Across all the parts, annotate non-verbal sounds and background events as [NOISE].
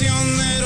de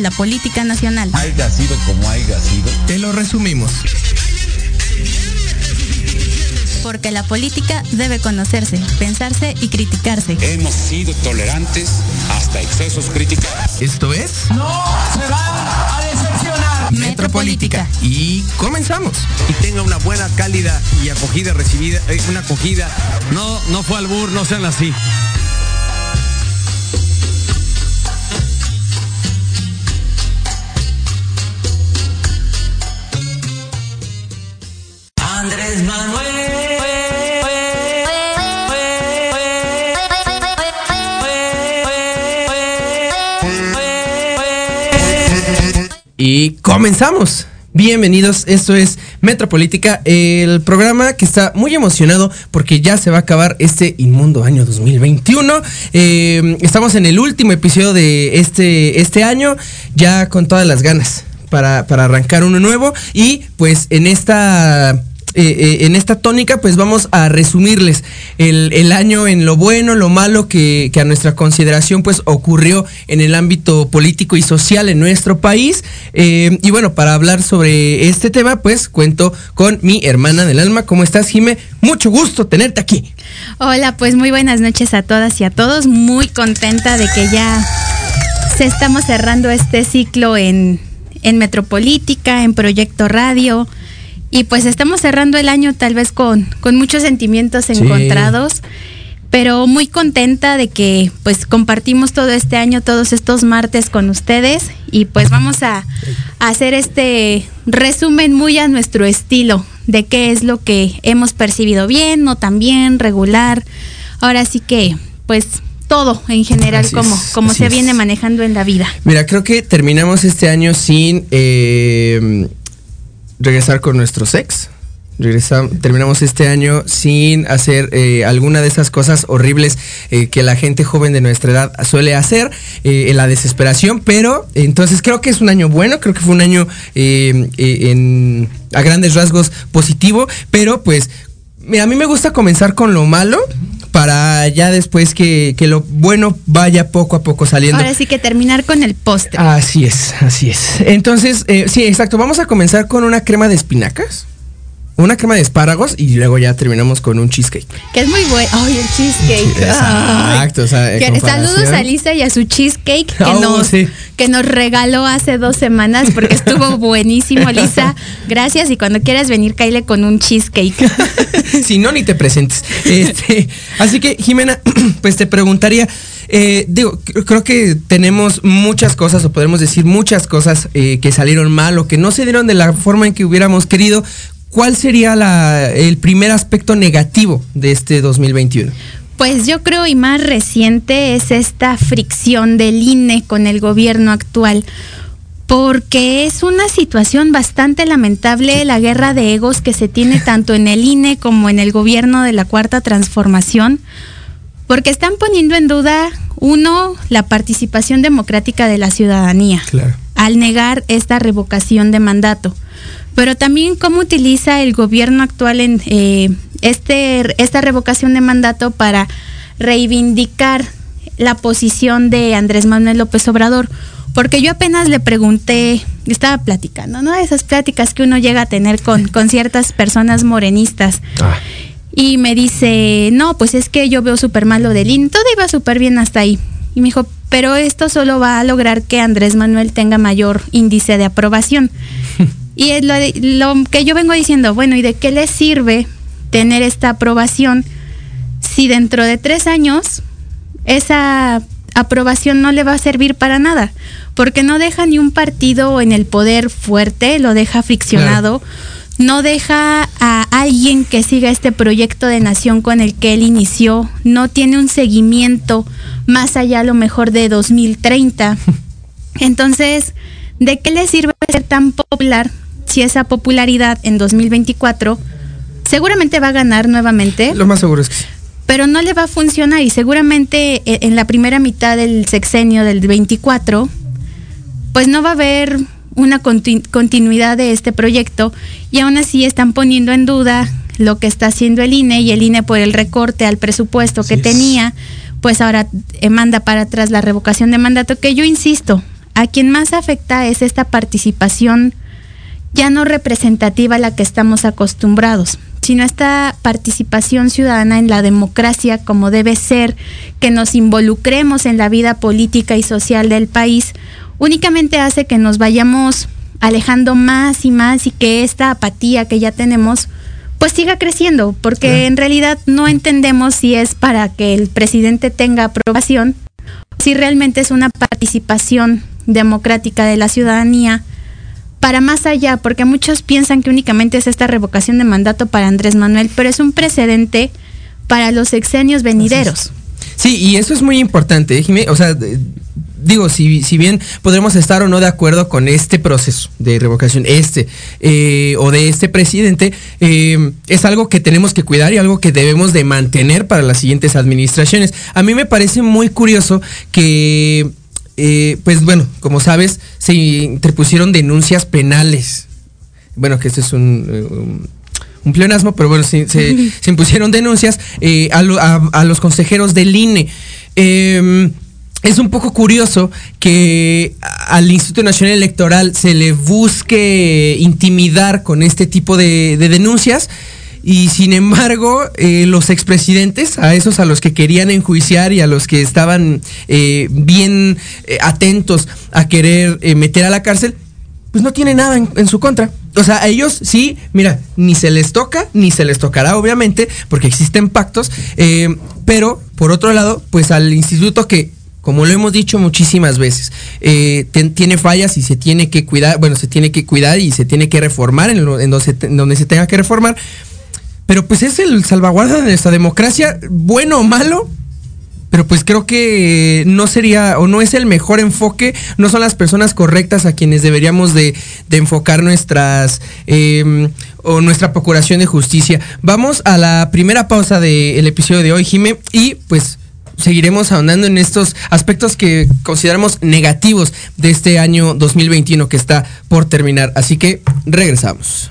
la política nacional. Haya sido como haya sido. Te lo resumimos. Porque la política debe conocerse, pensarse y criticarse. Hemos sido tolerantes hasta excesos críticos. Esto es... No se van a decepcionar. Metropolítica. Y comenzamos. Y tenga una buena, cálida y acogida recibida, eh, una acogida. No, no fue albur, no sean así. Y comenzamos. Bienvenidos, esto es Metropolítica, el programa que está muy emocionado porque ya se va a acabar este inmundo año 2021. Eh, estamos en el último episodio de este, este año, ya con todas las ganas para, para arrancar uno nuevo. Y pues en esta eh, eh, en esta tónica, pues vamos a resumirles el, año en lo bueno, lo malo que, a nuestra consideración pues ocurrió en el ámbito político y social en nuestro país. Eh, y bueno, para hablar sobre este tema, pues cuento con mi hermana del alma. ¿Cómo estás, Jime? Mucho gusto tenerte aquí. Hola, pues muy buenas noches a todas y a todos. Muy contenta de que ya se estamos cerrando este ciclo en Metropolítica, en Proyecto Radio. Y pues estamos cerrando el año tal vez con, con muchos sentimientos sí. encontrados, pero muy contenta de que pues compartimos todo este año, todos estos martes con ustedes y pues vamos a, a hacer este resumen muy a nuestro estilo de qué es lo que hemos percibido bien, no tan bien, regular. Ahora sí que pues todo en general así como, es, como se es. viene manejando en la vida. Mira, creo que terminamos este año sin... Eh, regresar con nuestros ex. Regresa, terminamos este año sin hacer eh, alguna de esas cosas horribles eh, que la gente joven de nuestra edad suele hacer eh, en la desesperación, pero entonces creo que es un año bueno, creo que fue un año eh, en, a grandes rasgos positivo, pero pues a mí me gusta comenzar con lo malo para ya después que, que, lo bueno vaya poco a poco saliendo. Ahora sí que terminar con el postre. Así es, así es. Entonces, eh, sí, exacto. Vamos a comenzar con una crema de espinacas. Una crema de espárragos y luego ya terminamos con un cheesecake. Que es muy bueno. Ay, el cheesecake. Sí, exacto. O sea, que, saludos a Lisa y a su cheesecake que, oh, nos, sí. que nos regaló hace dos semanas porque estuvo [LAUGHS] buenísimo, Lisa. Gracias y cuando quieras venir, caile con un cheesecake. [LAUGHS] si no, ni te presentes. Este, así que, Jimena, [CLEARS THROAT] pues te preguntaría. Eh, digo, creo que tenemos muchas cosas, o podemos decir muchas cosas eh, que salieron mal o que no se dieron de la forma en que hubiéramos querido. ¿Cuál sería la, el primer aspecto negativo de este 2021? Pues yo creo y más reciente es esta fricción del INE con el gobierno actual, porque es una situación bastante lamentable la guerra de egos que se tiene tanto en el INE como en el gobierno de la Cuarta Transformación, porque están poniendo en duda, uno, la participación democrática de la ciudadanía, claro. al negar esta revocación de mandato pero también cómo utiliza el gobierno actual en eh, este, esta revocación de mandato para reivindicar la posición de Andrés Manuel López Obrador. Porque yo apenas le pregunté, estaba platicando, ¿no? Esas pláticas que uno llega a tener con, con ciertas personas morenistas. Ah. Y me dice, no, pues es que yo veo súper mal lo del INE, todo iba súper bien hasta ahí. Y me dijo, pero esto solo va a lograr que Andrés Manuel tenga mayor índice de aprobación. Y es lo, lo, que yo vengo diciendo, bueno, ¿y de qué le sirve tener esta aprobación si dentro de tres años esa aprobación no le va a servir para nada? Porque no deja ni un partido en el poder fuerte, lo deja friccionado. Claro. No deja a alguien que siga este proyecto de nación con el que él inició, no tiene un seguimiento más allá a lo mejor de 2030. [LAUGHS] Entonces, ¿de qué le sirve ser tan popular si esa popularidad en 2024 seguramente va a ganar nuevamente. Lo más seguro es que sí. Pero no le va a funcionar y seguramente e, en la primera mitad del sexenio del 24, pues no va a haber una continu continuidad de este proyecto y aún así están poniendo en duda lo que está haciendo el INE y el INE por el recorte al presupuesto que sí tenía, pues ahora eh, manda para atrás la revocación de mandato, que yo insisto, a quien más afecta es esta participación ya no representativa a la que estamos acostumbrados, sino esta participación ciudadana en la democracia como debe ser, que nos involucremos en la vida política y social del país, únicamente hace que nos vayamos alejando más y más y que esta apatía que ya tenemos pues siga creciendo, porque en realidad no entendemos si es para que el presidente tenga aprobación, si realmente es una participación democrática de la ciudadanía para más allá, porque muchos piensan que únicamente es esta revocación de mandato para Andrés Manuel, pero es un precedente para los sexenios venideros. Sí, y eso es muy importante, ¿eh, O sea, digo, si, si, bien podremos estar o no de acuerdo con este proceso de revocación, este, eh, o de este presidente, eh, es algo que tenemos que cuidar y algo que debemos de mantener para las siguientes administraciones. A mí me parece muy curioso que eh, pues bueno, como sabes, se interpusieron denuncias penales. Bueno, que este es un, un, pleonasmo, pero bueno, se, [LAUGHS] se, impusieron denuncias eh, a, los consejeros del INE. Em, es un poco curioso que al Instituto Nacional Electoral se le busque intimidar con este tipo de denuncias y sin embargo, eh, los expresidentes, a esos a los que querían enjuiciar y a los que estaban eh, bien eh, atentos a querer meter a la cárcel, pues no tiene nada en, su contra. O sea, a ellos sí, mira, ni se les toca, ni se les tocará, obviamente, porque existen pactos. pero, por otro lado, pues al instituto que como lo hemos dicho muchísimas veces, tiene fallas y se tiene que cuidar, bueno, se tiene que cuidar y se tiene que reformar en, donde, en donde se tenga que reformar pero pues es el salvaguarda de nuestra democracia, bueno o malo, pero pues creo que no sería o no es el mejor enfoque, no son las personas correctas a quienes deberíamos de, enfocar nuestras em, o nuestra procuración de justicia. Vamos a la primera pausa del episodio de hoy, Jime, y pues seguiremos ahondando en estos aspectos que consideramos negativos de este año 2021 que está por terminar. Así que regresamos.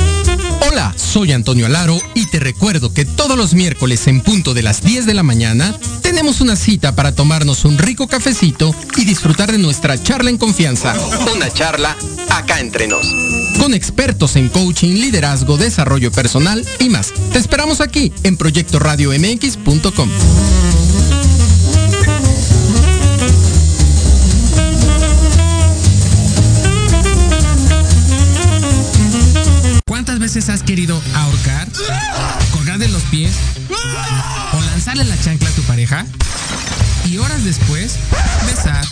Hola, soy Antonio Alaro y te recuerdo que todos los miércoles en punto de las 10 de la mañana tenemos una cita para tomarnos un rico cafecito y disfrutar de nuestra charla en confianza. Una charla acá entre nos. Con expertos en coaching, liderazgo, desarrollo personal y más. Te esperamos aquí en proyectoradiomx.com. veces has querido ahorcar, colgar de los pies o lanzarle la chancla a tu pareja? Y horas después, besar,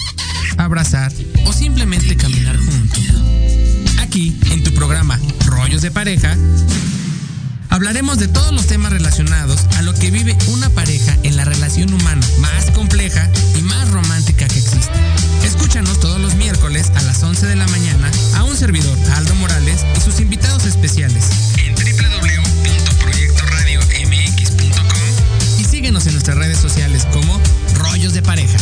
abrazar o simplemente caminar juntos. Aquí, en tu programa Rollos de Pareja, hablaremos de todos los temas relacionados a lo que vive una pareja en la relación humana más compleja y más romántica que existe. Escúchanos todos los miércoles a las 11 de la mañana a un servidor, Aldo Morales, y sus invitados especiales en www.proyectoradiomx.com y síguenos en nuestras redes sociales como Rollos de Pareja.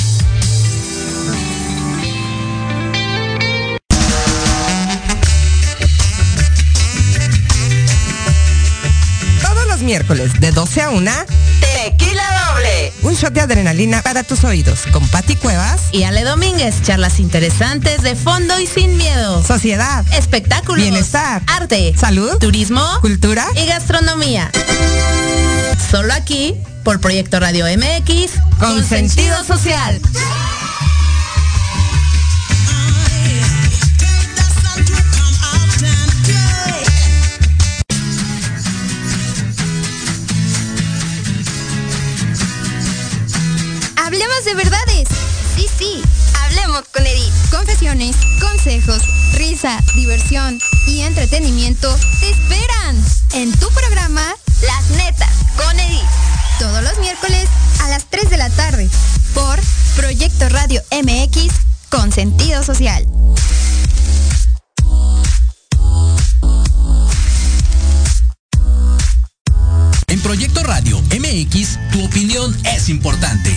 Todos los miércoles de 12 a 1 Tequila Doble. Un shot de adrenalina para tus oídos con Patti Cuevas y Ale Domínguez. Charlas interesantes de fondo y sin miedo. Sociedad. Espectáculos. Bienestar. Arte. Salud. Turismo. Cultura. Y gastronomía. Solo aquí por Proyecto Radio MX con, sentido social. Diversión y entretenimiento te esperan en tu programa Las Netas con Edith. Todos los miércoles a las 3 de la tarde por Proyecto Radio MX con sentido social. En Proyecto Radio MX, tu opinión es importante,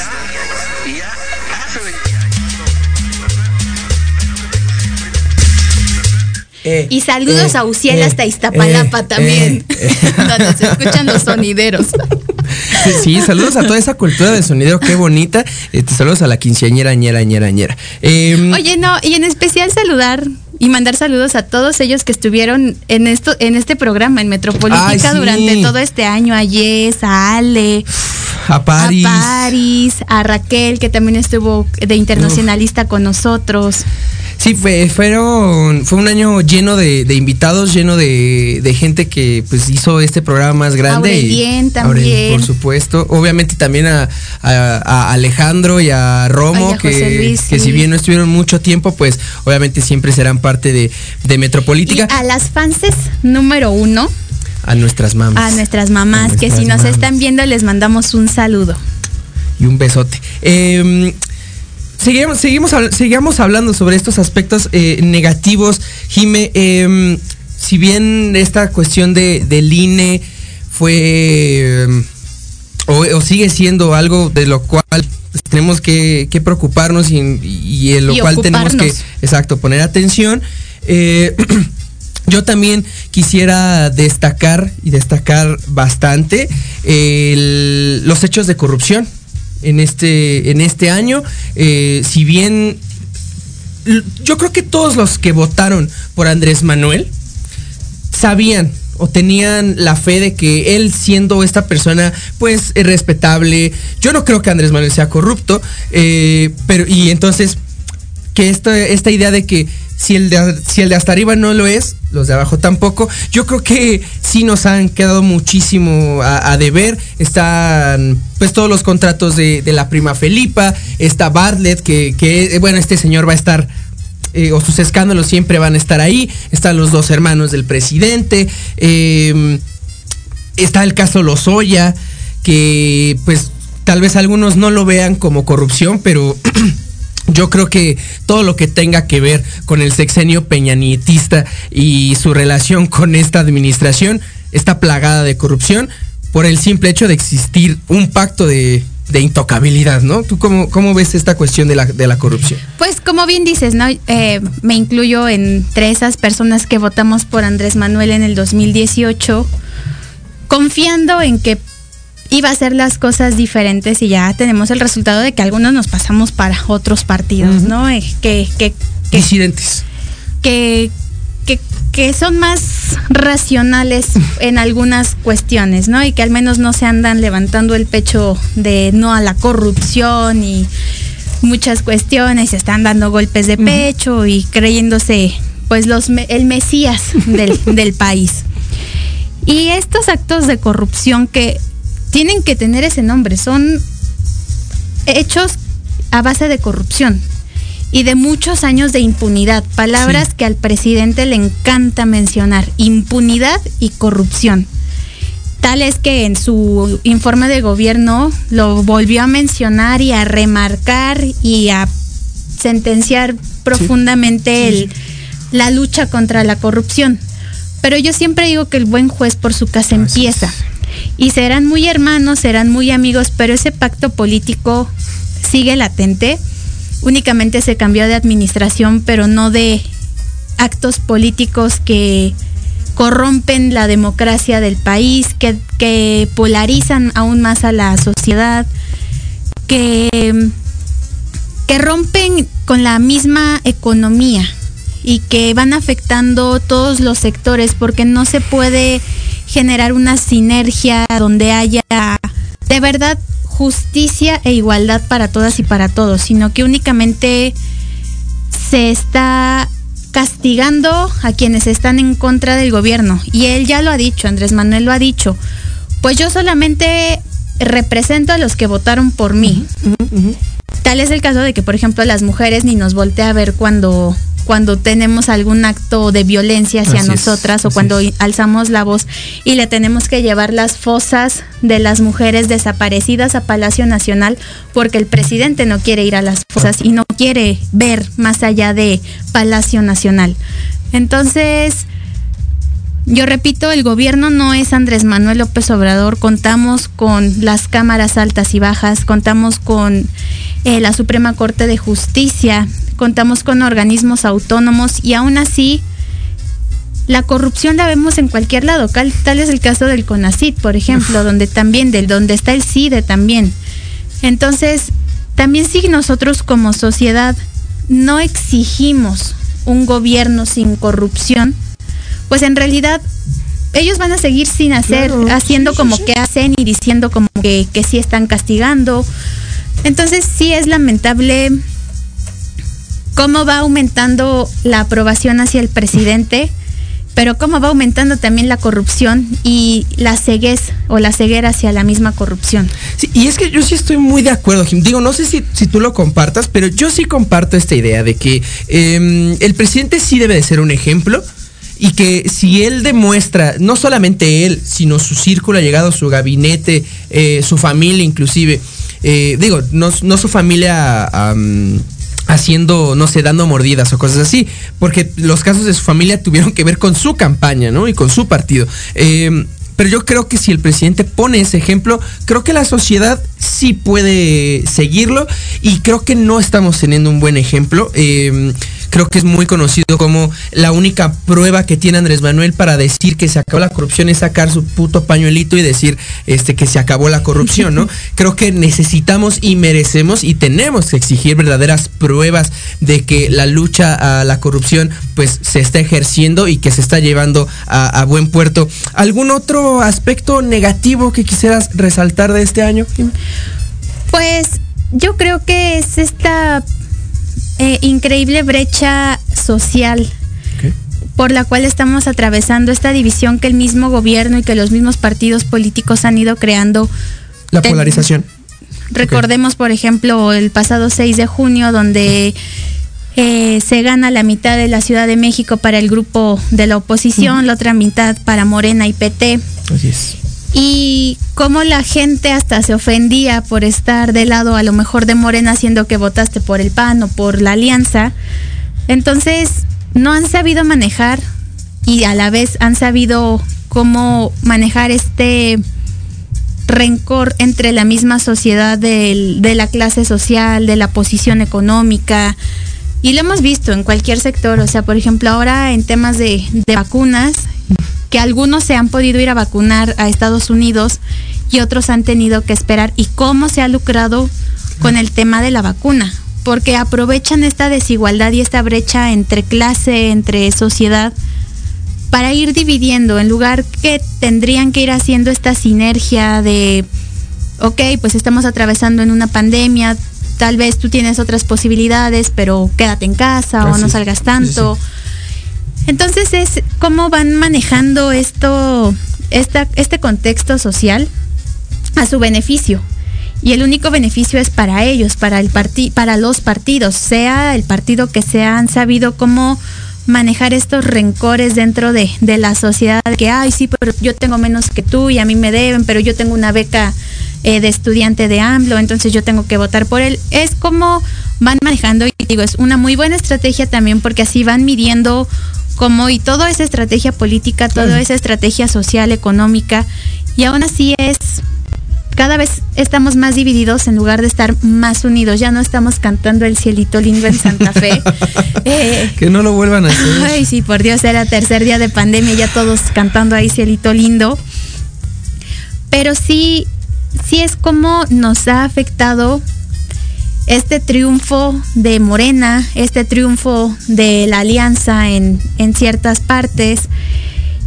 Eh, Y saludos eh, a Uciel eh, hasta Iztapalapa eh, también, eh, [LAUGHS] donde se escuchan los sonideros. [LAUGHS] Sí, saludos a toda esa cultura del sonidero, qué bonita. Este, saludos a la quinceañera, ñera, ñera, ñera. Em, Oye, no, y en especial saludar y mandar saludos a todos ellos que estuvieron en esto, en este programa en Metropolítica Ay, sí. durante todo este año, a Jess, a Ale, a Paris. a Paris, a Raquel, que también estuvo de internacionalista con nosotros. Sí, fue, fueron, fue un año lleno de, de invitados, lleno de, de gente que pues hizo este programa más grande. y- Aurelien también. Aurelien, por supuesto. Obviamente también a, a- a Alejandro y a Romo, Ay, a José que, Luis, que sí. si bien no estuvieron mucho tiempo, pues obviamente siempre serán parte de, de Y Metropolítica. a las fanses número uno, A, nuestras mamás. a nuestras mamás, A que si nos mamas. están viendo les mandamos un saludo. y un besote. Eh, seguimos, seguimos, sigamos hablando sobre estos aspectos eh, negativos. Jime, eh, si bien esta cuestión de, del INE fue eh, o, o sigue siendo algo de lo cual tenemos que, que preocuparnos y, y en lo Y cual tenemos que, exacto, poner atención. Eh, [CLEARS THROAT] Yo también quisiera destacar y destacar bastante el- los hechos de corrupción en este, en este año. Eh, si bien yo creo que todos los que votaron por Andrés Manuel sabían o tenían la fe de que él siendo esta persona pues respetable, yo no creo que Andrés Manuel sea corrupto, eh, pero y entonces que esta, esta idea de que si el, de, si el de hasta arriba no lo es, los de abajo tampoco, yo creo que sí nos han quedado muchísimo a, deber. Están pues todos los contratos de, la prima Felipa, está Bartlett, que, que, eh, bueno, este señor va a estar eh, o sus escándalos siempre van a estar ahí. Están los dos hermanos del presidente. eh, está el caso Lozoya, que pues tal vez algunos no lo vean como corrupción, pero [CLEARS THROAT] yo creo que todo lo que tenga que ver con el sexenio peñanietista y su relación con esta administración está plagada de corrupción por el simple hecho de existir un pacto de, intocabilidad, ¿no? ¿Tú cómo, cómo ves esta cuestión de la, de la corrupción? Pues como bien dices, ¿no? Eh, me incluyo entre esas personas que votamos por Andrés Manuel en el 2018, confiando en que iba a hacer las cosas diferentes y ya tenemos el resultado de que algunos nos pasamos para otros partidos, ¿no? Eh, que, que, que, Disidentes. que, que, que son más racionales [LAUGHS] en algunas cuestiones, ¿no? Y que al menos no se andan levantando el pecho de no a la corrupción y muchas cuestiones, se están dando golpes de pecho y creyéndose pues los el mesías del, [LAUGHS] del país. Y estos actos de corrupción que tienen que tener ese nombre, son hechos a base de corrupción y de muchos años de impunidad, palabras que al presidente le encanta mencionar, impunidad y corrupción. Tal es que en su informe de gobierno lo volvió a mencionar y a remarcar y a sentenciar profundamente el- la lucha contra la corrupción. Pero yo siempre digo que el buen juez por su casa empieza. Y serán muy hermanos, serán muy amigos, pero ese pacto político sigue latente. Únicamente se cambió de administración, pero no de actos políticos que corrompen la democracia del país, que, que polarizan aún más a la sociedad, que, que rompen con la misma economía y que van afectando todos los sectores porque no se puede generar una sinergia donde haya de verdad justicia e igualdad para todas y para todos, sino que únicamente se está castigando a quienes están en contra del gobierno. Y él ya lo ha dicho, Andrés Manuel lo ha dicho. Pues yo solamente represento a los que votaron por mí. Tal es el caso de que, por ejemplo, las mujeres ni nos voltea a ver cuando cuando tenemos algún acto de violencia hacia Así es, nosotras o cuando es. alzamos la voz y le tenemos que llevar las fosas de las mujeres desaparecidas a Palacio Nacional porque el presidente no quiere ir a las fosas y no quiere ver más allá de Palacio Nacional. Entonces, yo repito, el gobierno no es Andrés Manuel López Obrador, contamos con las cámaras altas y bajas, contamos con eh, la Suprema Corte de Justicia, contamos con organismos autónomos y aún así la corrupción la vemos en cualquier lado. Tal es el caso del CONACIT, por ejemplo, donde también, del donde está el CIDE también. Entonces, también si nosotros como sociedad no exigimos un gobierno sin corrupción, pues en realidad ellos van a seguir sin hacer, Claro, haciendo sí, sí, como sí. que hacen y diciendo como que, que sí están castigando. Entonces sí es lamentable cómo va aumentando la aprobación hacia el presidente, pero cómo va aumentando también la corrupción y la ceguez o la ceguera hacia la misma corrupción. Sí, y es que yo sí estoy muy de acuerdo, Jim. Digo, no sé si, si tú lo compartas, pero yo sí comparto esta idea de que eh, el presidente sí debe de ser un ejemplo y que si él demuestra, no solamente él, sino su círculo llegado, su gabinete, eh, su familia inclusive, eh, digo, no, no su familia... am, haciendo, no sé, dando mordidas o cosas así, porque los casos de su familia tuvieron que ver con su campaña, ¿no? Y con su partido. Eh, pero yo creo que si el presidente pone ese ejemplo, creo que la sociedad sí puede seguirlo y creo que no estamos teniendo un buen ejemplo. Eh, creo que es muy conocido como la única prueba que tiene Andrés Manuel para decir que se acabó la corrupción es sacar su puto pañuelito y decir este que se acabó la corrupción, ¿no? [LAUGHS] creo que necesitamos y merecemos y tenemos que exigir verdaderas pruebas de que la lucha a la corrupción pues se está ejerciendo y que se está llevando a, a buen puerto. ¿Algún otro aspecto negativo que quisieras resaltar de este año? Pues yo creo que es esta eh, increíble brecha social por la cual estamos atravesando esta división que el mismo gobierno y que los mismos partidos políticos han ido creando. La polarización. Recordemos, por ejemplo, el pasado 6 de junio, donde eh, se gana la mitad de la Ciudad de México para el grupo de la oposición, la otra mitad para Morena y PT Así es. y cómo la gente hasta se ofendía por estar de lado a lo mejor de Morena siendo que votaste por el PAN o por la alianza. Entonces, no han sabido manejar y a la vez han sabido cómo manejar este rencor entre la misma sociedad del- de la clase social, de la posición económica. Y lo hemos visto en cualquier sector, o sea, por ejemplo, ahora en temas de, de vacunas, que algunos se han podido ir a vacunar a Estados Unidos y otros han tenido que esperar. ¿Y cómo se ha lucrado con el tema de la vacuna? Porque aprovechan esta desigualdad y esta brecha entre clase, entre sociedad, para ir dividiendo, en lugar que tendrían que ir haciendo esta sinergia de, ok, pues estamos atravesando en una pandemia, tal vez tú tienes otras posibilidades, pero quédate en casa o no salgas Sí, tanto. Entonces es cómo van manejando esto, esta, este contexto social a su beneficio. Y el único beneficio es para ellos, para el parti para los partidos, sea el partido que sea, han sabido cómo manejar estos rencores dentro de, de la sociedad, que, ay, sí, pero yo tengo menos que tú y a mí me deben, pero yo tengo una beca eh, de estudiante de AMLO, entonces yo tengo que votar por él. Es como van manejando y digo, es una muy buena estrategia también porque así van midiendo cómo y toda esa estrategia política, toda esa estrategia social, económica, y aún así es cada vez estamos más divididos en lugar de estar más unidos. Ya no estamos cantando el cielito lindo en Santa Fe. [LAUGHS] Eh, Que no lo vuelvan a hacer. Ay, sí, por Dios, era tercer día de pandemia, ya todos cantando ahí cielito lindo. Pero sí, sí es como nos ha afectado este triunfo de Morena, este triunfo de la alianza en, en ciertas partes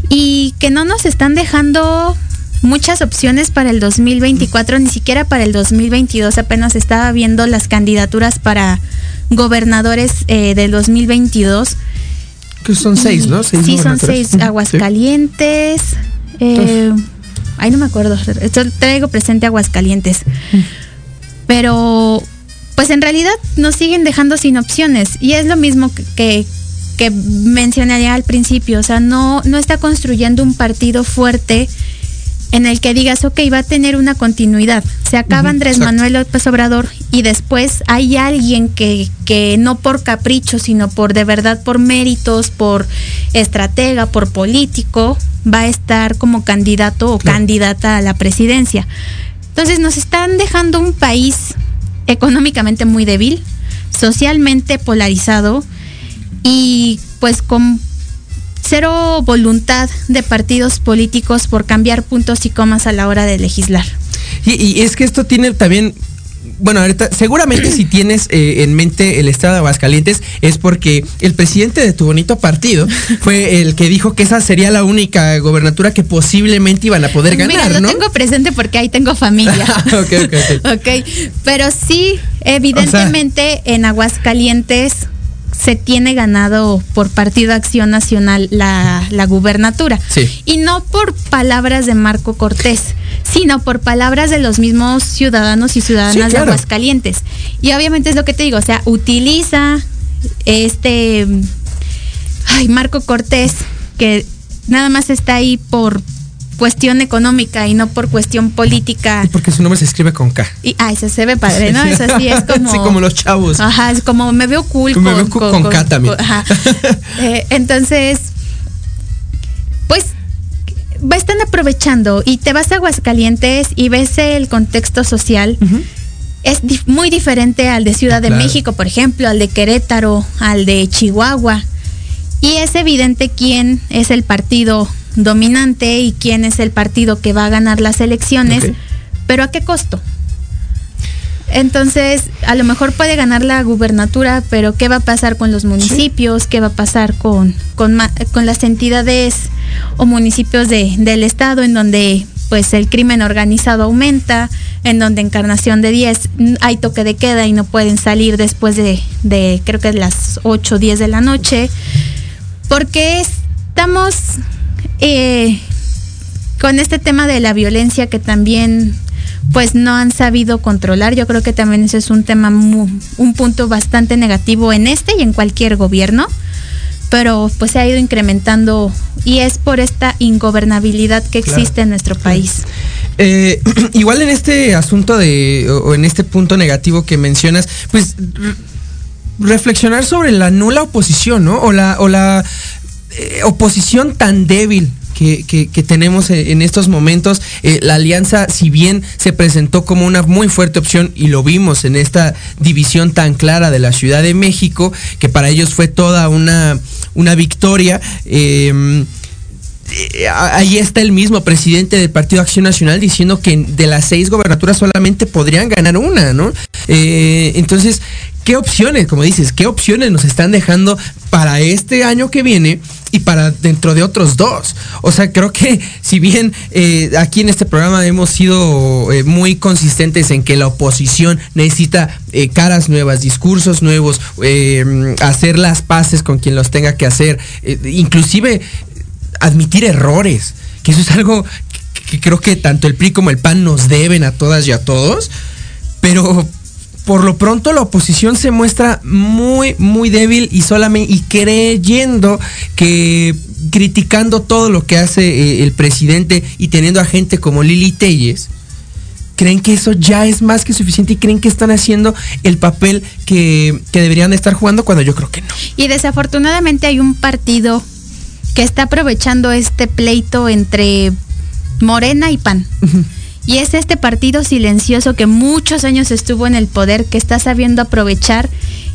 y que no nos están dejando muchas opciones para el 2024, ni siquiera para el 2022. Apenas estaba viendo las candidaturas para gobernadores eh, del 2022. Que son seis, ¿no? Seis sí, son seis. Aguascalientes. Eh, ay, no me acuerdo. Esto traigo presente Aguascalientes. Pero, pues en realidad nos siguen dejando sin opciones. Y es lo mismo que, que, que mencioné al principio, o sea, no, no está construyendo un partido fuerte en el que digas, ok, va a tener una continuidad. Se acaba Andrés exacto. Manuel López Obrador y después hay alguien que, que no por capricho, sino por de verdad, por méritos, por estratega, por político, va a estar como candidato o candidata a la presidencia. Entonces nos están dejando un país económicamente muy débil, socialmente polarizado y pues con cero voluntad de partidos políticos por cambiar puntos y comas a la hora de legislar. Y, es que esto tiene también. Bueno, ahorita, seguramente si tienes eh, en mente el estado de Aguascalientes es porque el presidente de tu bonito partido fue el que dijo que esa sería la única gobernatura que posiblemente iban a poder ganar, Mira, lo ¿no? tengo presente porque ahí tengo familia. [LAUGHS] ok, ok, ok. ok, pero sí, evidentemente en Aguascalientes se tiene ganado por Partido Acción Nacional la, la gubernatura. Sí. Y no por palabras de Marco Cortés, sino por palabras de los mismos ciudadanos y ciudadanas Sí, de. Aguascalientes. Y obviamente es lo que te digo, o sea, utiliza este ay, Marco Cortés, que nada más está ahí por cuestión económica y no por cuestión política. Porque su nombre se escribe con K. Y, ah, eso se ve padre, ¿no? Eso [LAUGHS] sí es como. Sí, como los chavos. Ajá, es como me veo cool. Me veo cool con K también. ajá. [LAUGHS] Eh, entonces, pues, están aprovechando y te vas a Aguascalientes y ves el contexto social. Es dif- muy diferente al de Ciudad de Claro. México, por ejemplo, al de Querétaro, al de Chihuahua. Y es evidente quién es el partido dominante y quién es el partido que va a ganar las elecciones, pero a qué costo. Entonces, a lo mejor puede ganar la gubernatura, pero ¿qué va a pasar con los municipios? ¿Qué va a pasar con, con, las entidades o municipios de, del estado en donde pues el crimen organizado aumenta, en donde Encarnación de 10 mm, hay toque de queda y no pueden salir después de, de creo que las 8 o 10 de la noche? Porque estamos eh, con este tema de la violencia que también pues no han sabido controlar. Yo creo que también ese es un tema, mu- un punto bastante negativo en este y en cualquier gobierno, pero pues se ha ido incrementando y es por esta ingobernabilidad que Claro. existe en nuestro país. Eh, [CLEARS THROAT] igual en este asunto de, o en este punto negativo que mencionas, pues reflexionar sobre la nula oposición, ¿no? O la, o la eh, oposición tan débil. Que, que- tenemos en estos momentos, Eh, la alianza, si bien se presentó como una muy fuerte opción y lo vimos en esta división tan clara de la Ciudad de México, que para ellos fue toda una, una victoria, eh, ahí está el mismo presidente del Partido Acción Nacional diciendo que de las seis gobernaturas solamente podrían ganar una, ¿no? Eh, entonces, ¿qué opciones, como dices, qué opciones nos están dejando para este año que viene y para dentro de otros dos? O sea, creo que si bien eh, aquí en este programa hemos sido eh, muy consistentes en que la oposición necesita eh, caras nuevas, discursos nuevos, eh, hacer las paces con quien los tenga que hacer, eh, inclusive admitir errores, que eso es algo que, creo que tanto el PRI como el PAN nos deben a todas y a todos, pero por lo pronto la oposición se muestra muy, muy débil y solamente y creyendo que criticando todo lo que hace eh, el presidente y teniendo a gente como Lili Telles, creen que eso ya es más que suficiente y creen que están haciendo el papel que, que deberían de estar jugando cuando yo creo que no. Y desafortunadamente hay un partido que está aprovechando este pleito entre Morena y PAN. Y es este partido silencioso que muchos años estuvo en el poder, que está sabiendo aprovechar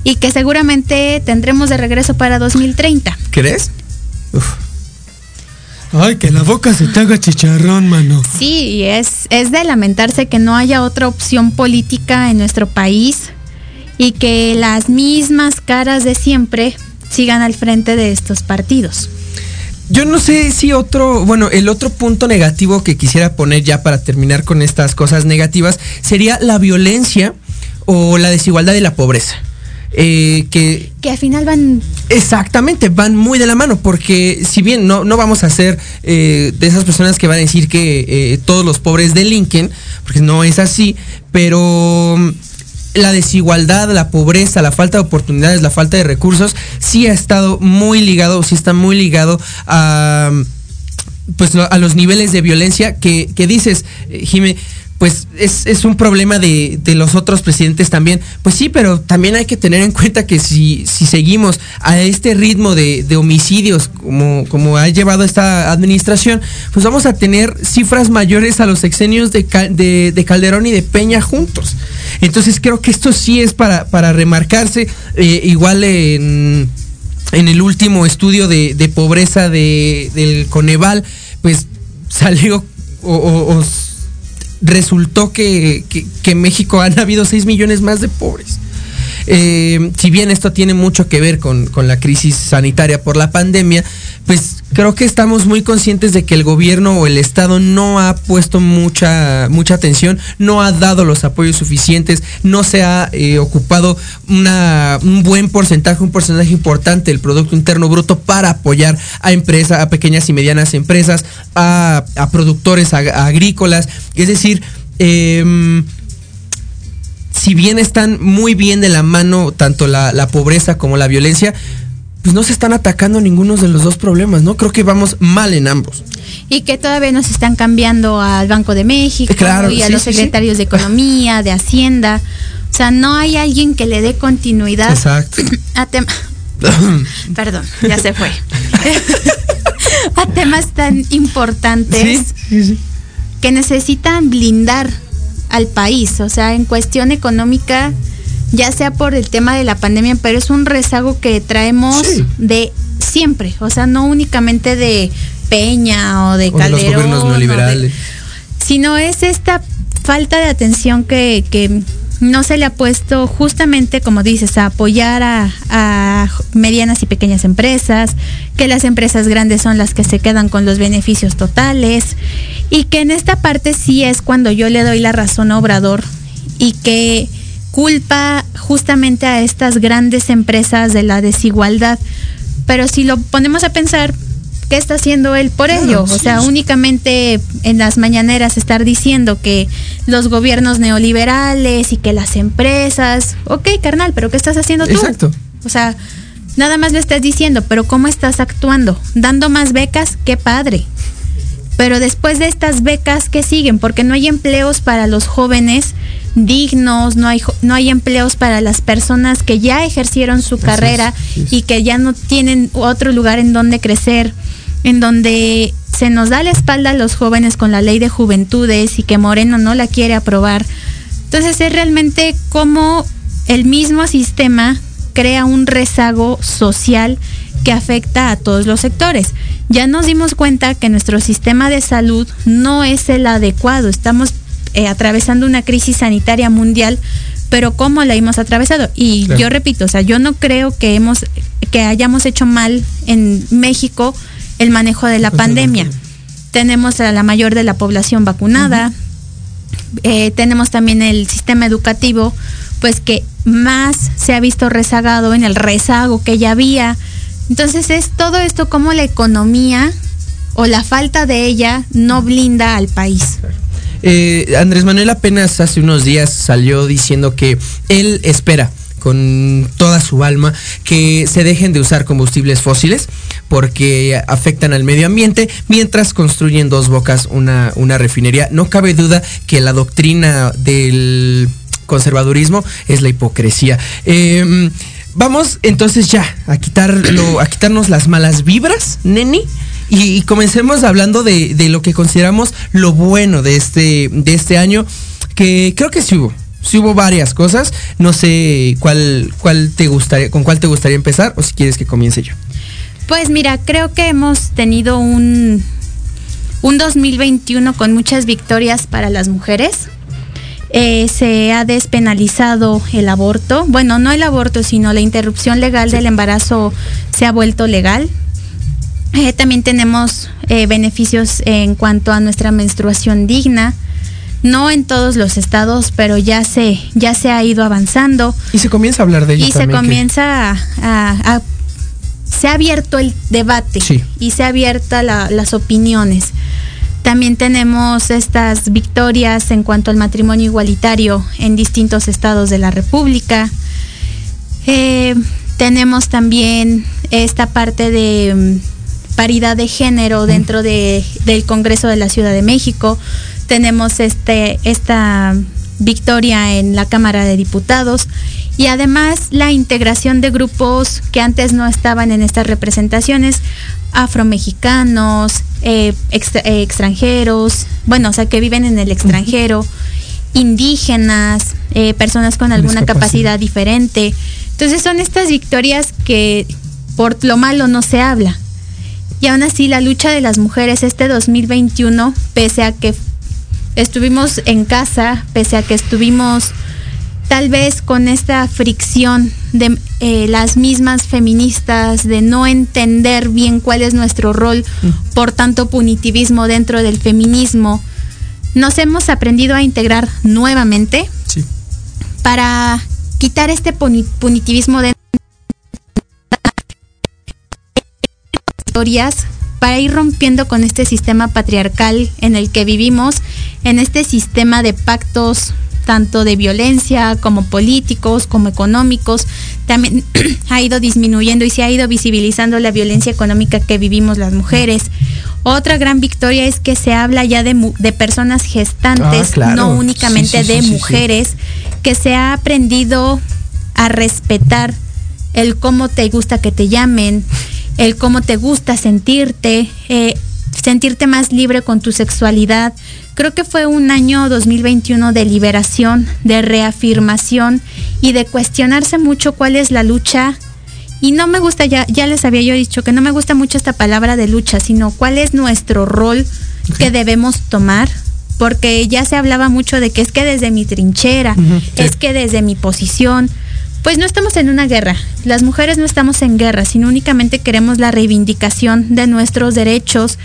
y que seguramente tendremos de regreso para 2030. ¿Crees? Uf. Ay, que la boca se te haga chicharrón, mano. Sí, es, es de lamentarse que no haya otra opción política en nuestro país y que las mismas caras de siempre sigan al frente de estos partidos. Yo no sé si otro, bueno, el otro punto negativo que quisiera poner ya para terminar con estas cosas negativas sería la violencia o la desigualdad y la pobreza. Eh, que Que al final van Exactamente, van muy de la mano, porque si bien no, no vamos a ser eh, de esas personas que van a decir que eh, todos los pobres delinquen, porque no es así, pero la desigualdad, la pobreza, la falta de oportunidades, la falta de recursos, sí ha estado muy ligado, sí está muy ligado a pues a los niveles de violencia que, que dices, eh, Jime, pues es, es, un problema de, de, los otros presidentes también. Pues sí, pero también hay que tener en cuenta que si, si seguimos a este ritmo de, de, homicidios como, como ha llevado esta administración, pues vamos a tener cifras mayores a los sexenios de, de, de Calderón y de Peña juntos. Entonces creo que esto sí es para, para remarcarse, eh, igual en en el último estudio de, de pobreza de, del Coneval, pues salió o, o resultó que, que, que, México han habido 6 millones más de pobres. Eh, si bien esto tiene mucho que ver con, con, la crisis sanitaria por la pandemia, pues creo que estamos muy conscientes de que el gobierno o el Estado no ha puesto mucha, mucha atención, no ha dado los apoyos suficientes, no se ha eh, ocupado una, un buen porcentaje, un porcentaje importante del Producto Interno Bruto para apoyar a empresas, a pequeñas y medianas empresas, a, a productores ag agrícolas. Es decir, eh, si bien están muy bien de la mano tanto la pobreza como la violencia, pues no se están atacando ninguno de los dos problemas, ¿no? Creo que vamos mal en ambos. Y que todavía nos están cambiando al Banco de México claro, y a sí, los secretarios sí, de Economía, de Hacienda. O sea, no hay alguien que le dé continuidad Exacto. a temas. [COUGHS] Perdón, ya se fue. [LAUGHS] a temas tan importantes que necesitan blindar al país. O sea, en cuestión económica ya sea por el tema de la pandemia, pero es un rezago que traemos sí. de siempre, o sea, no únicamente de Peña o de o Calderón, de los gobiernos neoliberales. De, sino es esta falta de atención que, que, no se le ha puesto justamente, como dices, a apoyar a, a, medianas y pequeñas empresas, que las empresas grandes son las que se quedan con los beneficios totales y que en esta parte sí es cuando yo le doy la razón a Obrador y que culpa justamente a estas grandes empresas de la desigualdad. Pero si lo ponemos a pensar, ¿qué está haciendo él por ello? O sea, sí. únicamente en las mañaneras estar diciendo que los gobiernos neoliberales y que las empresas, ok, carnal, pero ¿qué estás haciendo tú? Exacto. O sea, nada más le estás diciendo, pero ¿cómo estás actuando? Dando más becas, qué padre. Pero después de estas becas, ¿qué siguen? Porque no hay empleos para los jóvenes dignos, no hay, no hay empleos para las personas que ya ejercieron su carrera sí, sí. y que ya no tienen otro lugar en donde crecer, en donde se nos da la espalda a los jóvenes con la ley de juventudes y que Moreno no la quiere aprobar. Entonces es realmente como el mismo sistema crea un rezago social que afecta a todos los sectores. Ya nos dimos cuenta que nuestro sistema de salud no es el adecuado. Estamos eh, atravesando una crisis sanitaria mundial, pero cómo la hemos atravesado. Y claro. yo repito, o sea, yo no creo que hemos que hayamos hecho mal en México el manejo de la pandemia. Tenemos a la mayor de la población vacunada. Uh -huh. eh, tenemos también el sistema educativo, pues que más se ha visto rezagado en el rezago que ya había. Entonces es todo esto como la economía o la falta de ella no blinda al país. Eh, Andrés Manuel apenas hace unos días salió diciendo que él espera con toda su alma que se dejen de usar combustibles fósiles porque afectan al medio ambiente mientras construyen dos bocas una, una refinería. No cabe duda que la doctrina del conservadurismo es la hipocresía. Eh, vamos entonces ya a quitarlo, a quitarnos las malas vibras, neni. Y, comencemos hablando de, de, lo que consideramos lo bueno de este, de este año, que creo que sí hubo. Sí hubo varias cosas. No sé cuál, cuál te gustaría, con cuál te gustaría empezar, o si quieres que comience yo. Pues mira, creo que hemos tenido un, un 2021 con muchas victorias para las mujeres. Eh, se ha despenalizado el aborto. Bueno, no el aborto, sino la interrupción legal sí. del embarazo se ha vuelto legal. Eh, también tenemos eh, beneficios en cuanto a nuestra menstruación digna. No en todos los estados, pero ya se, ya se ha ido avanzando. Y se comienza a hablar de ello. Y también se comienza que... a, a, a, Se ha abierto el debate sí. y se ha abierta la, las opiniones. También tenemos estas victorias en cuanto al matrimonio igualitario en distintos estados de la República. Eh, tenemos también esta parte de mm, paridad de género dentro de, del Congreso de la Ciudad de México. Tenemos este, esta victoria en la Cámara de Diputados y además la integración de grupos que antes no estaban en estas representaciones, afromexicanos, eh, extra- eh, extranjeros, bueno, o sea, que viven en el extranjero, indígenas, eh, personas con alguna capacidad diferente. Entonces son estas victorias que por lo malo no se habla. Y aún así la lucha de las mujeres este 2021, pese a que estuvimos en casa, pese a que estuvimos tal vez con esta fricción de eh, las mismas feministas, de no entender bien cuál es nuestro rol por tanto punitivismo dentro del feminismo, nos hemos aprendido a integrar nuevamente Sí. para quitar este puni- punitivismo de para ir rompiendo con este sistema patriarcal en el que vivimos, en este sistema de pactos tanto de violencia como políticos, como económicos, también [CLEARS THROAT] ha ido disminuyendo y se ha ido visibilizando la violencia económica que vivimos las mujeres. Otra gran victoria es que se habla ya de, personas gestantes, Ah, claro. no únicamente Sí, sí, de sí. mujeres, que se ha aprendido a respetar el cómo te gusta que te llamen, el cómo te gusta sentirte, eh, sentirte más libre con tu sexualidad. Creo que fue un año 2021 de liberación, de reafirmación y de cuestionarse mucho cuál es la lucha. Y no me gusta, ya, ya les había yo dicho que no me gusta mucho esta palabra de lucha, sino cuál es nuestro rol que debemos tomar. Porque ya se hablaba mucho de que es que desde mi trinchera, sí. es que desde mi posición, pues no estamos en una guerra. Las mujeres no estamos en guerra, sino únicamente queremos la reivindicación de nuestros derechos,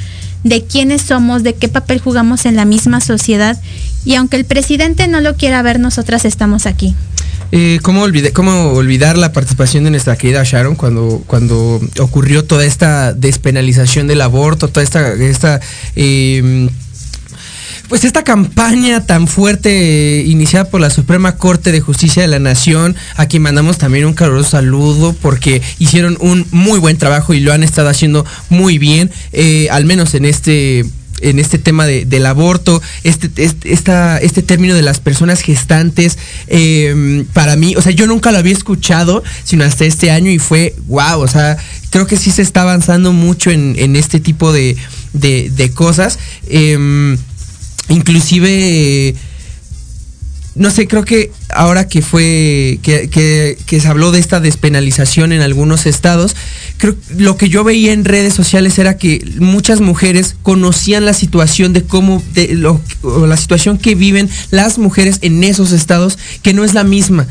de quiénes somos, de qué papel jugamos en la misma sociedad. Y aunque el presidente no lo quiera ver, nosotras estamos aquí. Eh, ¿cómo, olvidé- ¿Cómo olvidar la participación de nuestra querida Sharon cuando, ocurrió toda esta despenalización del aborto, toda esta, esta eh, pues esta campaña tan fuerte eh, iniciada por la Suprema Corte de Justicia de la Nación, a quien mandamos también un caluroso saludo porque hicieron un muy buen trabajo y lo han estado haciendo muy bien, eh, al menos en este en este tema de- del aborto, este, esta- este término de las personas gestantes, eh, para mí, o sea, yo nunca lo había escuchado, sino hasta este año y fue, wow, o sea, creo que sí se está avanzando mucho en, en este tipo de, de- de cosas. Em, inclusive no sé, creo que ahora que fue, que, se habló de esta despenalización en algunos estados, creo lo que yo veía en redes sociales era que muchas mujeres conocían la situación de cómo, o la situación que viven las mujeres en esos estados, que no es la misma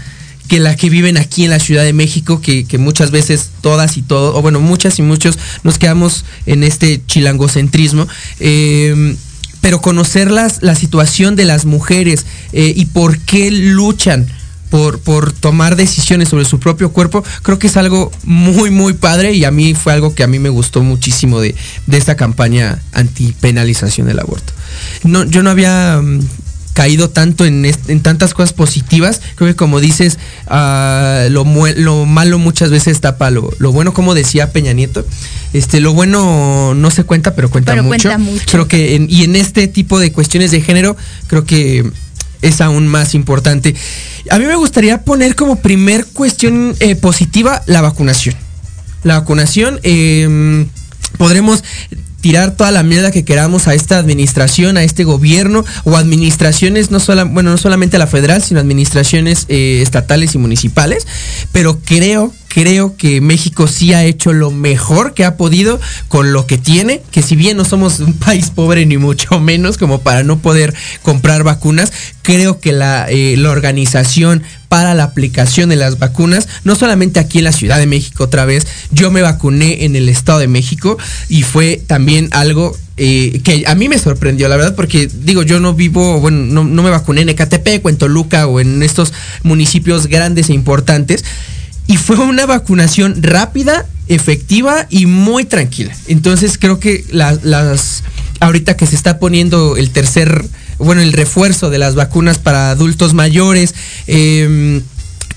que la que viven aquí en la Ciudad de México, que, que muchas veces todas y todos, o bueno, muchas y muchos nos quedamos en este chilangocentrismo. eh, pero conocer las- la situación de las mujeres eh, y por qué luchan por, por tomar decisiones sobre su propio cuerpo, creo que es algo muy, muy padre y a mí fue algo que a mí me gustó muchísimo de, de esta campaña antipenalización del aborto. No, yo no había mm, caído tanto en, en tantas cosas positivas, creo que como dices, ah, lo, lo malo muchas veces tapa lo, lo bueno, como decía Peña Nieto, este, lo bueno no se cuenta, pero cuenta Pero mucho. cuenta mucho. Creo que en- y en este tipo de cuestiones de género, creo que es aún más importante. A mí me gustaría poner como primer cuestión eh, positiva la vacunación. La vacunación, eh, podremos tirar toda la mierda que queramos a esta administración, a este gobierno o administraciones, no bueno, no solamente a la federal, sino administraciones eh, estatales y municipales, pero creo, creo que México sí ha hecho lo mejor que ha podido con lo que tiene, que si bien no somos un país pobre ni mucho menos como para no poder comprar vacunas, creo que la, eh, la organización para la aplicación de las vacunas, no solamente aquí en la Ciudad de México otra vez, yo me vacuné en el Estado de México y fue también algo eh, que a mí me sorprendió, la verdad, porque digo, yo no vivo, bueno, no, no me vacuné en Ecatepec o en Toluca o en estos municipios grandes e importantes. Y fue una vacunación rápida, efectiva y muy tranquila. Entonces creo que la- las ahorita que se está poniendo el tercer, bueno, el refuerzo de las vacunas para adultos mayores, eh,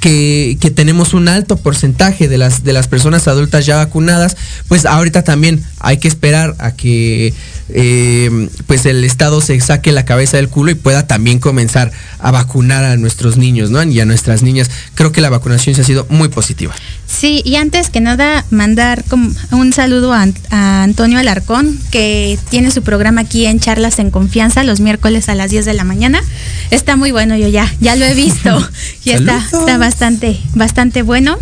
que, tenemos un alto porcentaje de las, de las personas adultas ya vacunadas, pues ahorita también hay que esperar a que eh, pues el Estado se saque la cabeza del culo y pueda también comenzar a vacunar a nuestros niños, ¿no? Y a nuestras niñas. Creo que la vacunación se ha sido muy positiva. Sí, y antes que nada, mandar un saludo a, a, Antonio Alarcón, que tiene su programa aquí en Charlas en Confianza los miércoles a las 10 de la mañana. Está muy bueno, yo ya, ya lo he visto. [LAUGHS] y está, está bastante, bastante bueno.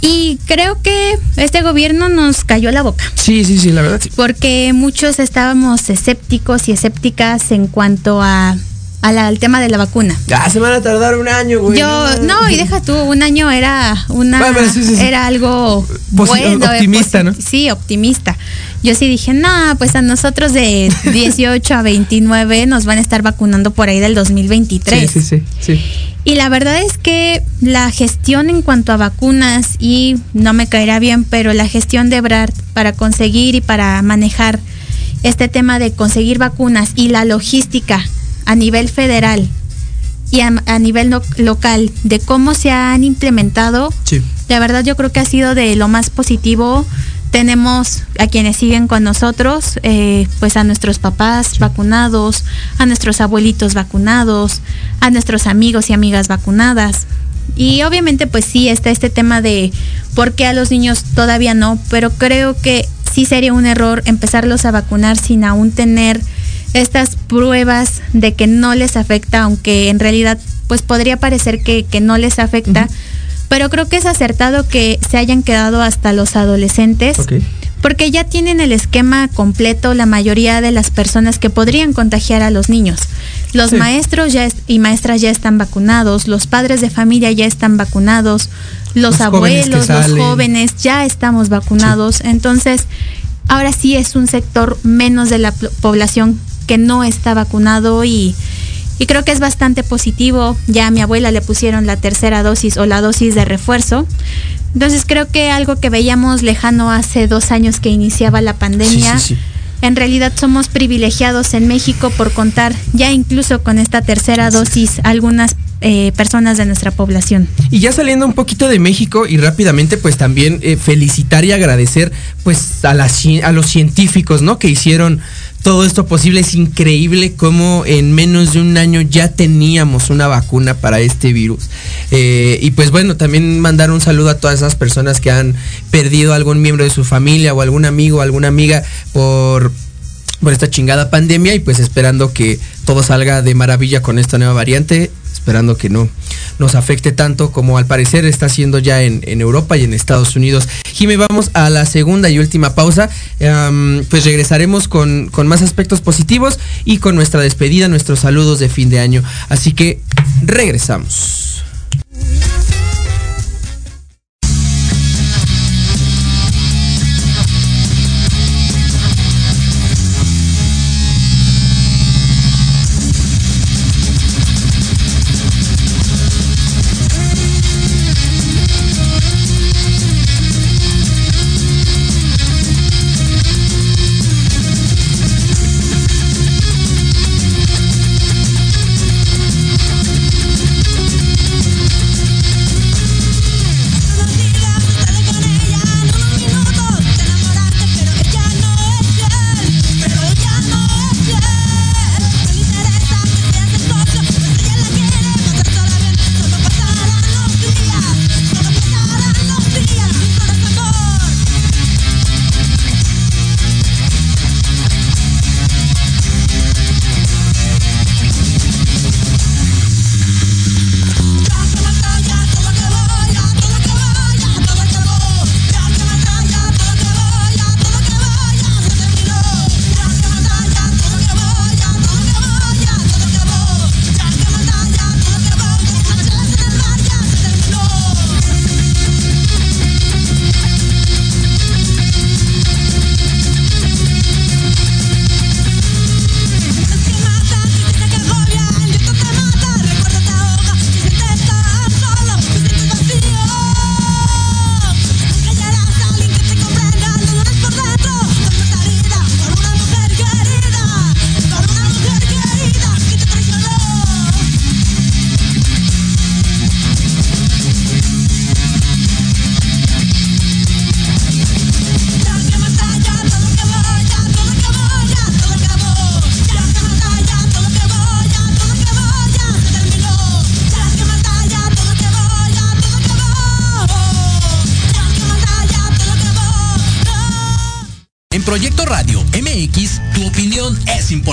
Y creo que este gobierno nos cayó la boca. Sí, sí, sí, la verdad. Sí. Porque muchos estábamos escépticos y escépticas en cuanto a al tema de la vacuna. Ya se van a tardar un año, güey. Yo, no, y deja tú, un año era una bueno, sí, sí, sí. era algo Posi bueno, optimista, ¿no? Sí, optimista. Yo sí dije, no, pues a nosotros de [LAUGHS] 18 a 29 nos van a estar vacunando por ahí del 2023. Sí, sí, sí, sí. Y la verdad es que la gestión en cuanto a vacunas, y no me caerá bien, pero la gestión de Brad para conseguir y para manejar este tema de conseguir vacunas y la logística a nivel federal y a, a nivel no, local de cómo se han implementado, sí. la verdad yo creo que ha sido de lo más positivo. Tenemos a quienes siguen con nosotros, eh, pues a nuestros papás sí. vacunados, a nuestros abuelitos vacunados, a nuestros amigos y amigas vacunadas. Y obviamente pues sí está este tema de por qué a los niños todavía no, pero creo que sí sería un error empezarlos a vacunar sin aún tener estas pruebas de que no les afecta, aunque en realidad pues podría parecer que, que no les afecta, uh -huh. pero creo que es acertado que se hayan quedado hasta los adolescentes. Okay. Porque ya tienen el esquema completo la mayoría de las personas que podrían contagiar a los niños. Los sí. maestros ya y maestras ya están vacunados, los padres de familia ya están vacunados, los, los abuelos, los jóvenes ya estamos vacunados. Sí. Entonces, ahora sí es un sector menos de la población que no está vacunado y, y, creo que es bastante positivo. Ya a mi abuela le pusieron la tercera dosis o la dosis de refuerzo. Entonces creo que algo que veíamos lejano hace dos años que iniciaba la pandemia. Sí, sí, sí. En realidad somos privilegiados en México por contar ya incluso con esta tercera dosis algunas eh, personas de nuestra población. Y ya saliendo un poquito de México y rápidamente pues también eh, felicitar y agradecer pues a, la, a los científicos, ¿no? Que hicieron todo esto posible. Es increíble cómo en menos de un año ya teníamos una vacuna para este virus. Eh, y pues bueno, también mandar un saludo a todas esas personas que han perdido algún miembro de su familia o algún amigo o alguna amiga por por esta chingada pandemia y pues esperando que todo salga de maravilla con esta nueva variante, esperando que no nos afecte tanto como al parecer está haciendo ya en, Europa y en Estados Unidos. Jimmy, vamos a la segunda y última pausa, pues regresaremos con, con más aspectos positivos y con nuestra despedida, nuestros saludos de fin de año. Así que regresamos.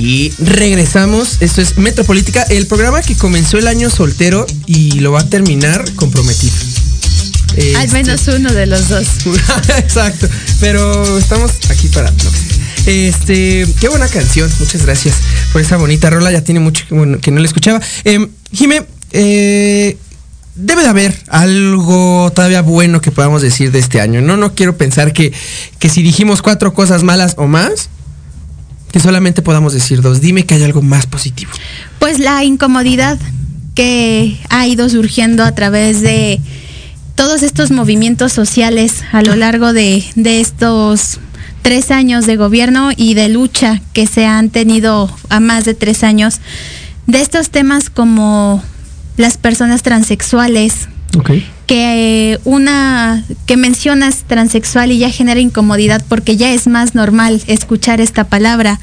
Y regresamos. Esto es Metropolítica, el programa que comenzó el año soltero y lo va a terminar comprometido. Al Este, menos uno de los dos. [LAUGHS] Exacto. Pero estamos aquí para. no. Este, qué buena canción. Muchas gracias por esa bonita rola. Ya tiene mucho que, bueno, que no la escuchaba. Eh, Jime, eh, debe de haber algo todavía bueno que podamos decir de este año. No, no quiero pensar que, que si dijimos cuatro cosas malas o más, que solamente podamos decir dos. Dime que hay algo más positivo. Pues la incomodidad que ha ido surgiendo a través de todos estos movimientos sociales a lo largo de, de estos tres años de gobierno y de lucha que se han tenido a más de tres años, de estos temas como las personas transexuales. Que eh, una que mencionas transexual y ya genera incomodidad porque ya es más normal escuchar esta palabra.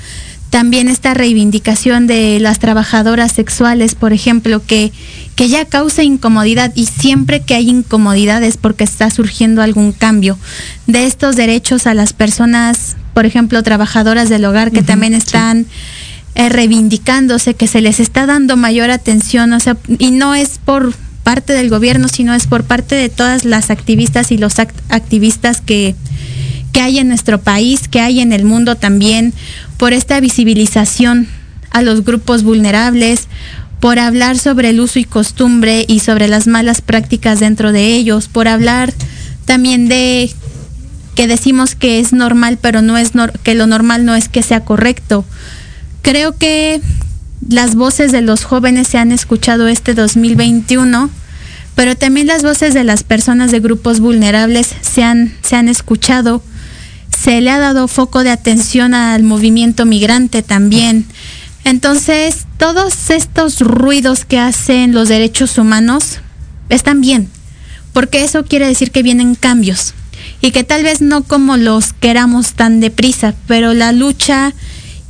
También esta reivindicación de las trabajadoras sexuales, por ejemplo, que, que ya causa incomodidad y siempre que hay incomodidad es porque está surgiendo algún cambio. De estos derechos a las personas, por ejemplo, trabajadoras del hogar que también están eh, reivindicándose, que se les está dando mayor atención, o sea, y no es por parte del gobierno, sino es por parte de todas las activistas y los act- activistas que, que hay en nuestro país, que hay en el mundo también, por esta visibilización a los grupos vulnerables, por hablar sobre el uso y costumbre y sobre las malas prácticas dentro de ellos, por hablar también de que decimos que es normal, pero no es nor- que lo normal no es que sea correcto. Creo que las voces de los jóvenes se han escuchado este 2021, pero también las voces de las personas de grupos vulnerables se han, se han escuchado. Se le ha dado foco de atención al movimiento migrante también. Entonces, todos estos ruidos que hacen los derechos humanos están bien, porque eso quiere decir que vienen cambios y que tal vez no como los queramos tan deprisa, pero la lucha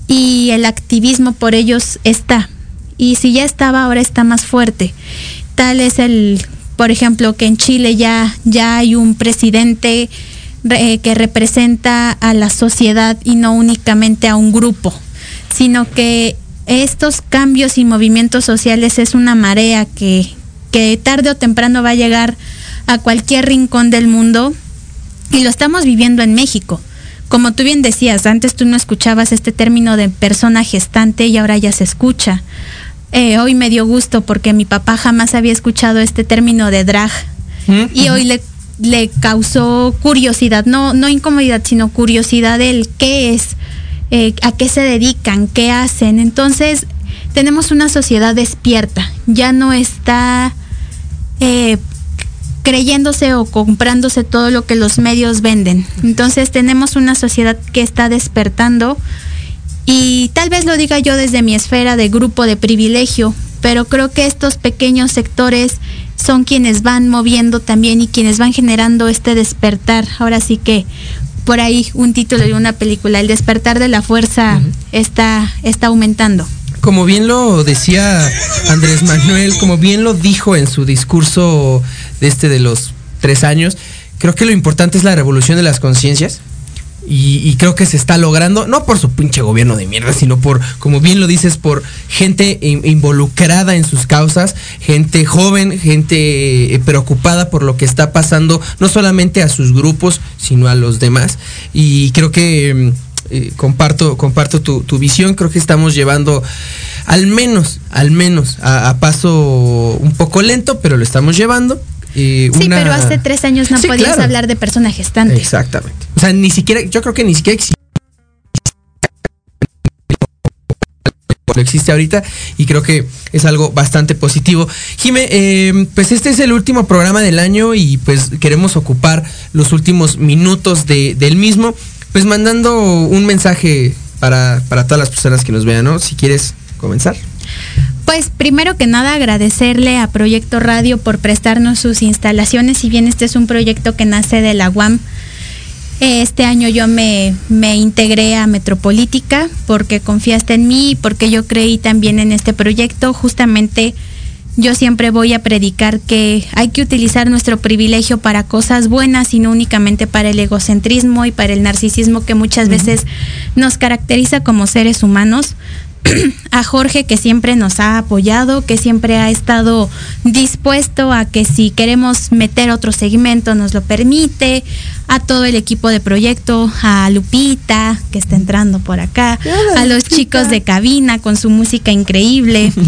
y el activismo por ellos está. Y si ya estaba, ahora está más fuerte. Tal es el, por ejemplo, que en Chile ya, ya hay un presidente eh, que representa a la sociedad y no únicamente a un grupo, sino que estos cambios y movimientos sociales es una marea que, que tarde o temprano va a llegar a cualquier rincón del mundo y lo estamos viviendo en México. Como tú bien decías, antes tú no escuchabas este término de persona gestante y ahora ya se escucha. Eh, hoy me dio gusto porque mi papá jamás había escuchado este término de drag y hoy le, le causó curiosidad, no, no incomodidad, sino curiosidad el qué es, eh, a qué se dedican, qué hacen. Entonces, tenemos una sociedad despierta, ya no está eh, creyéndose o comprándose todo lo que los medios venden. Entonces tenemos una sociedad que está despertando y tal vez lo diga yo desde mi esfera de grupo de privilegio, pero creo que estos pequeños sectores son quienes van moviendo también y quienes van generando este despertar. Ahora sí que por ahí un título de una película, el despertar de la fuerza está, está aumentando. Como bien lo decía Andrés Manuel, como bien lo dijo en su discurso de este de los tres años, creo que lo importante es la revolución de las conciencias. Y, creo que se está logrando, no por su pinche gobierno de mierda, sino por, como bien lo dices, por gente in- involucrada en sus causas, gente joven, gente eh, preocupada por lo que está pasando, no solamente a sus grupos, sino a los demás. Y creo que mm, eh, comparto, comparto tu, tu visión, creo que estamos llevando al menos, al menos, a paso un poco lento, pero lo estamos llevando. Eh, Sí, una- pero hace tres años no Sí, podías claro. hablar de persona gestante. Exactamente. O sea, ni siquiera, yo creo que ni siquiera existe. Lo existe ahorita y creo que es algo bastante positivo. Jime, eh, pues este es el último programa del año y pues queremos ocupar los últimos minutos de- del mismo. pues mandando un mensaje para, para todas las personas que nos vean, ¿no? Si quieres comenzar. Pues primero que nada agradecerle a Proyecto Radio por prestarnos sus instalaciones, si bien este es un proyecto que nace de la UAM. Este año yo me, me integré a Metropolítica porque confiaste en mí y porque yo creí también en este proyecto. Justamente yo siempre voy a predicar que hay que utilizar nuestro privilegio para cosas buenas y no únicamente para el egocentrismo y para el narcisismo que muchas veces nos caracteriza como seres humanos. [CLEARS THROAT] a Jorge que siempre nos ha apoyado, que siempre ha estado dispuesto a que si queremos meter otro segmento nos lo permite, a todo el equipo de proyecto, a Lupita que está entrando por acá, a los chicos de cabina con su música increíble. [LAUGHS]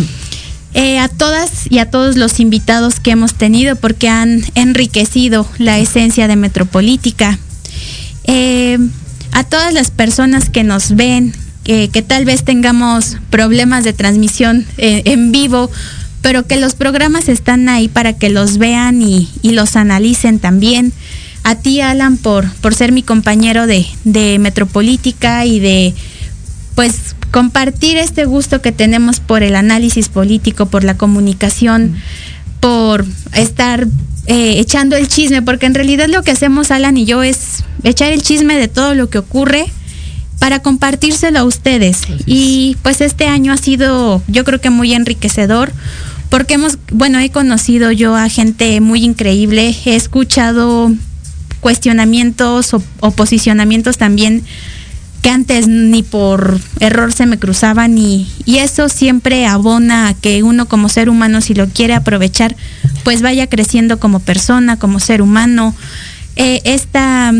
Eh, a todas y a todos los invitados que hemos tenido porque han enriquecido la esencia de Metropolítica. Eh, a todas las personas que nos ven, que, que tal vez tengamos problemas de transmisión eh, en vivo, pero que los programas están ahí para que los vean y, y los analicen también. A ti, Alan, por, por ser mi compañero de, de Metropolítica y de pues compartir este gusto que tenemos por el análisis político, por la comunicación, por estar eh, echando el chisme, porque en realidad lo que hacemos Alan y yo es echar el chisme de todo lo que ocurre para compartírselo a ustedes. Y pues este año ha sido yo creo que muy enriquecedor porque hemos, bueno, he conocido yo a gente muy increíble, he escuchado cuestionamientos o, o posicionamientos también que antes ni por error se me cruzaban y, y, eso siempre abona a que uno como ser humano si lo quiere aprovechar pues vaya creciendo como persona, como ser humano. Eh, esta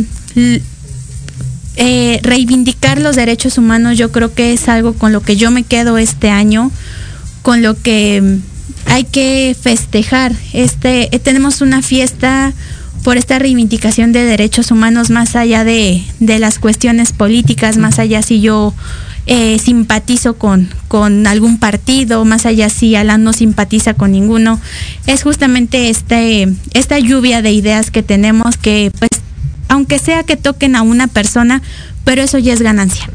eh, reivindicar los derechos humanos yo creo que es algo con lo que yo me quedo este año, con lo que hay que festejar. Este, eh, tenemos una fiesta por esta reivindicación de derechos humanos más allá de, de las cuestiones políticas, más allá si yo eh, simpatizo con, con algún partido, más allá si Alan no simpatiza con ninguno, es justamente este, esta lluvia de ideas que tenemos que, pues, aunque sea que toquen a una persona, pero eso ya es ganancia.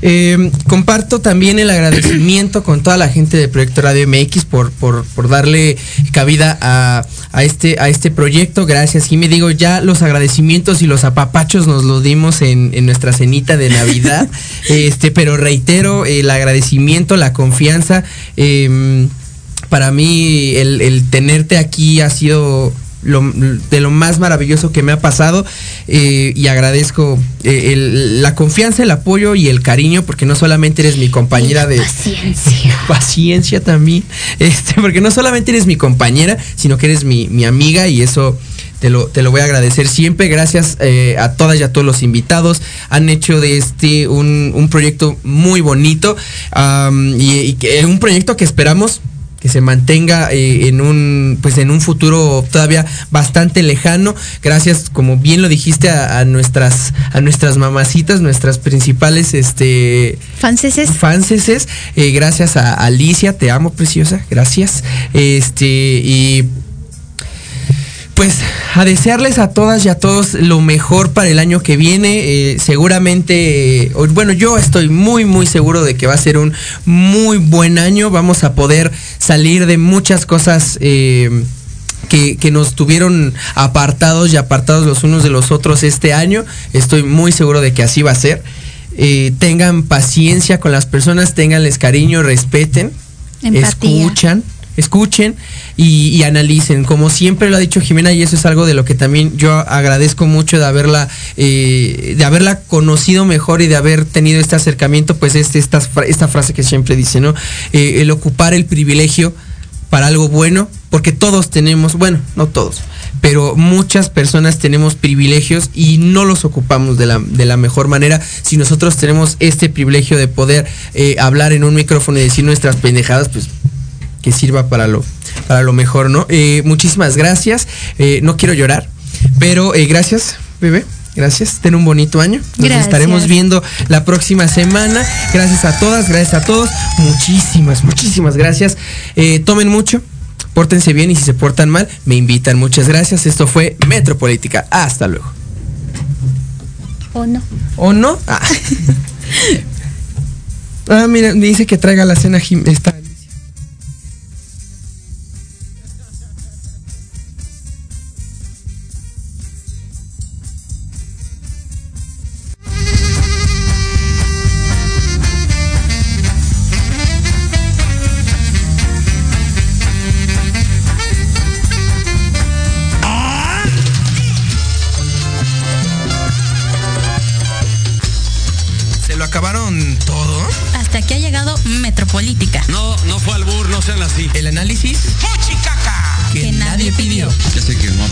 Eh, comparto también el agradecimiento con toda la gente de Proyecto Radio MX por, por, por darle cabida a, a, este, a este proyecto. Gracias. Y me digo, ya los agradecimientos y los apapachos nos los dimos en, en nuestra cenita de Navidad. [LAUGHS] este, pero reitero el agradecimiento, la confianza. Eh, para mí el, el tenerte aquí ha sido lo, de lo más maravilloso que me ha pasado eh, y agradezco eh, el, la confianza, el apoyo y el cariño porque no solamente eres mi compañera de paciencia, [LAUGHS] paciencia también, este, porque no solamente eres mi compañera, sino que eres mi, mi amiga y eso te lo, te lo, voy a agradecer siempre. Gracias eh, a todas y a todos los invitados. Han hecho de este un, un proyecto muy bonito um, y, y que, un proyecto que esperamos que se mantenga eh, en un pues en un futuro todavía bastante lejano. Gracias como bien lo dijiste a, a nuestras a nuestras mamacitas nuestras principales este franceses franceses eh, gracias a Alicia te amo preciosa gracias. Este y pues a desearles a todas y a todos lo mejor para el año que viene. Eh, seguramente, eh, bueno, yo estoy muy, muy seguro de que va a ser un muy buen año. Vamos a poder salir de muchas cosas. Eh, que, que, nos tuvieron apartados y apartados los unos de los otros este año. Estoy muy seguro de que así va a ser. Tengan paciencia con las personas, tenganles cariño, respeten, Empatía. escuchan escuchen y, analicen. Como siempre lo ha dicho Jimena, y eso es algo de lo que también yo agradezco mucho de haberla, eh, de haberla conocido mejor y de haber tenido este acercamiento, pues este, esta, esta frase que siempre dice, ¿no? Eh, el ocupar el privilegio para algo bueno, porque todos tenemos, bueno, no todos, pero muchas personas tenemos privilegios y no los ocupamos de la, de la mejor manera. Si nosotros tenemos este privilegio de poder eh, hablar en un micrófono y decir nuestras pendejadas, pues que sirva para lo, para lo mejor, ¿no? Eh, muchísimas gracias. Eh, no quiero llorar, pero eh, gracias, bebé. Gracias, ten un bonito año. Nos gracias. estaremos viendo la próxima semana. Gracias a todas, gracias a todos. Muchísimas, muchísimas gracias. Tomen mucho, pórtense bien y si se portan mal, me invitan. Muchas gracias. Esto fue Metropolítica. Hasta luego. ¿O no? ¿O no? Ah, [LAUGHS] Ah, mira, me dice que traiga la cena Jim- Metropolítica. No, no fue albur, no sean así. El análisis que, Que nadie pidió. Ya sé que no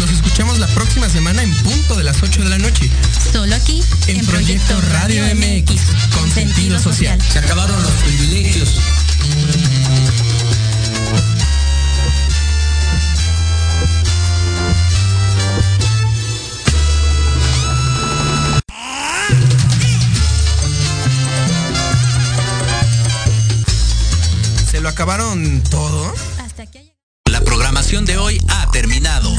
Nos escuchamos la próxima semana en punto de las 8 de la noche. Solo aquí En Proyecto Radio MX, con sentido social. Se acabaron los privilegios. Acabaron todo? Hasta aquí. La programación de hoy ha terminado,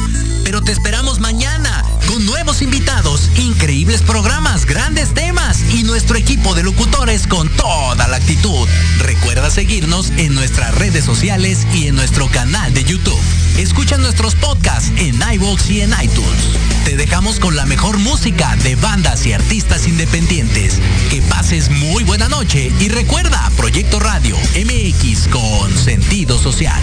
pero te esperamos mañana con nuevos invitados, increíbles programas, grandes temas y nuestro equipo de locutores con toda la actitud. Recuerda seguirnos en nuestras redes sociales y en nuestro canal de YouTube. Escucha nuestros podcasts en iVoox y en iTunes. Te dejamos con la mejor música de bandas y artistas independientes. Que pases muy buena noche y recuerda Proyecto Radio MX con sentido social.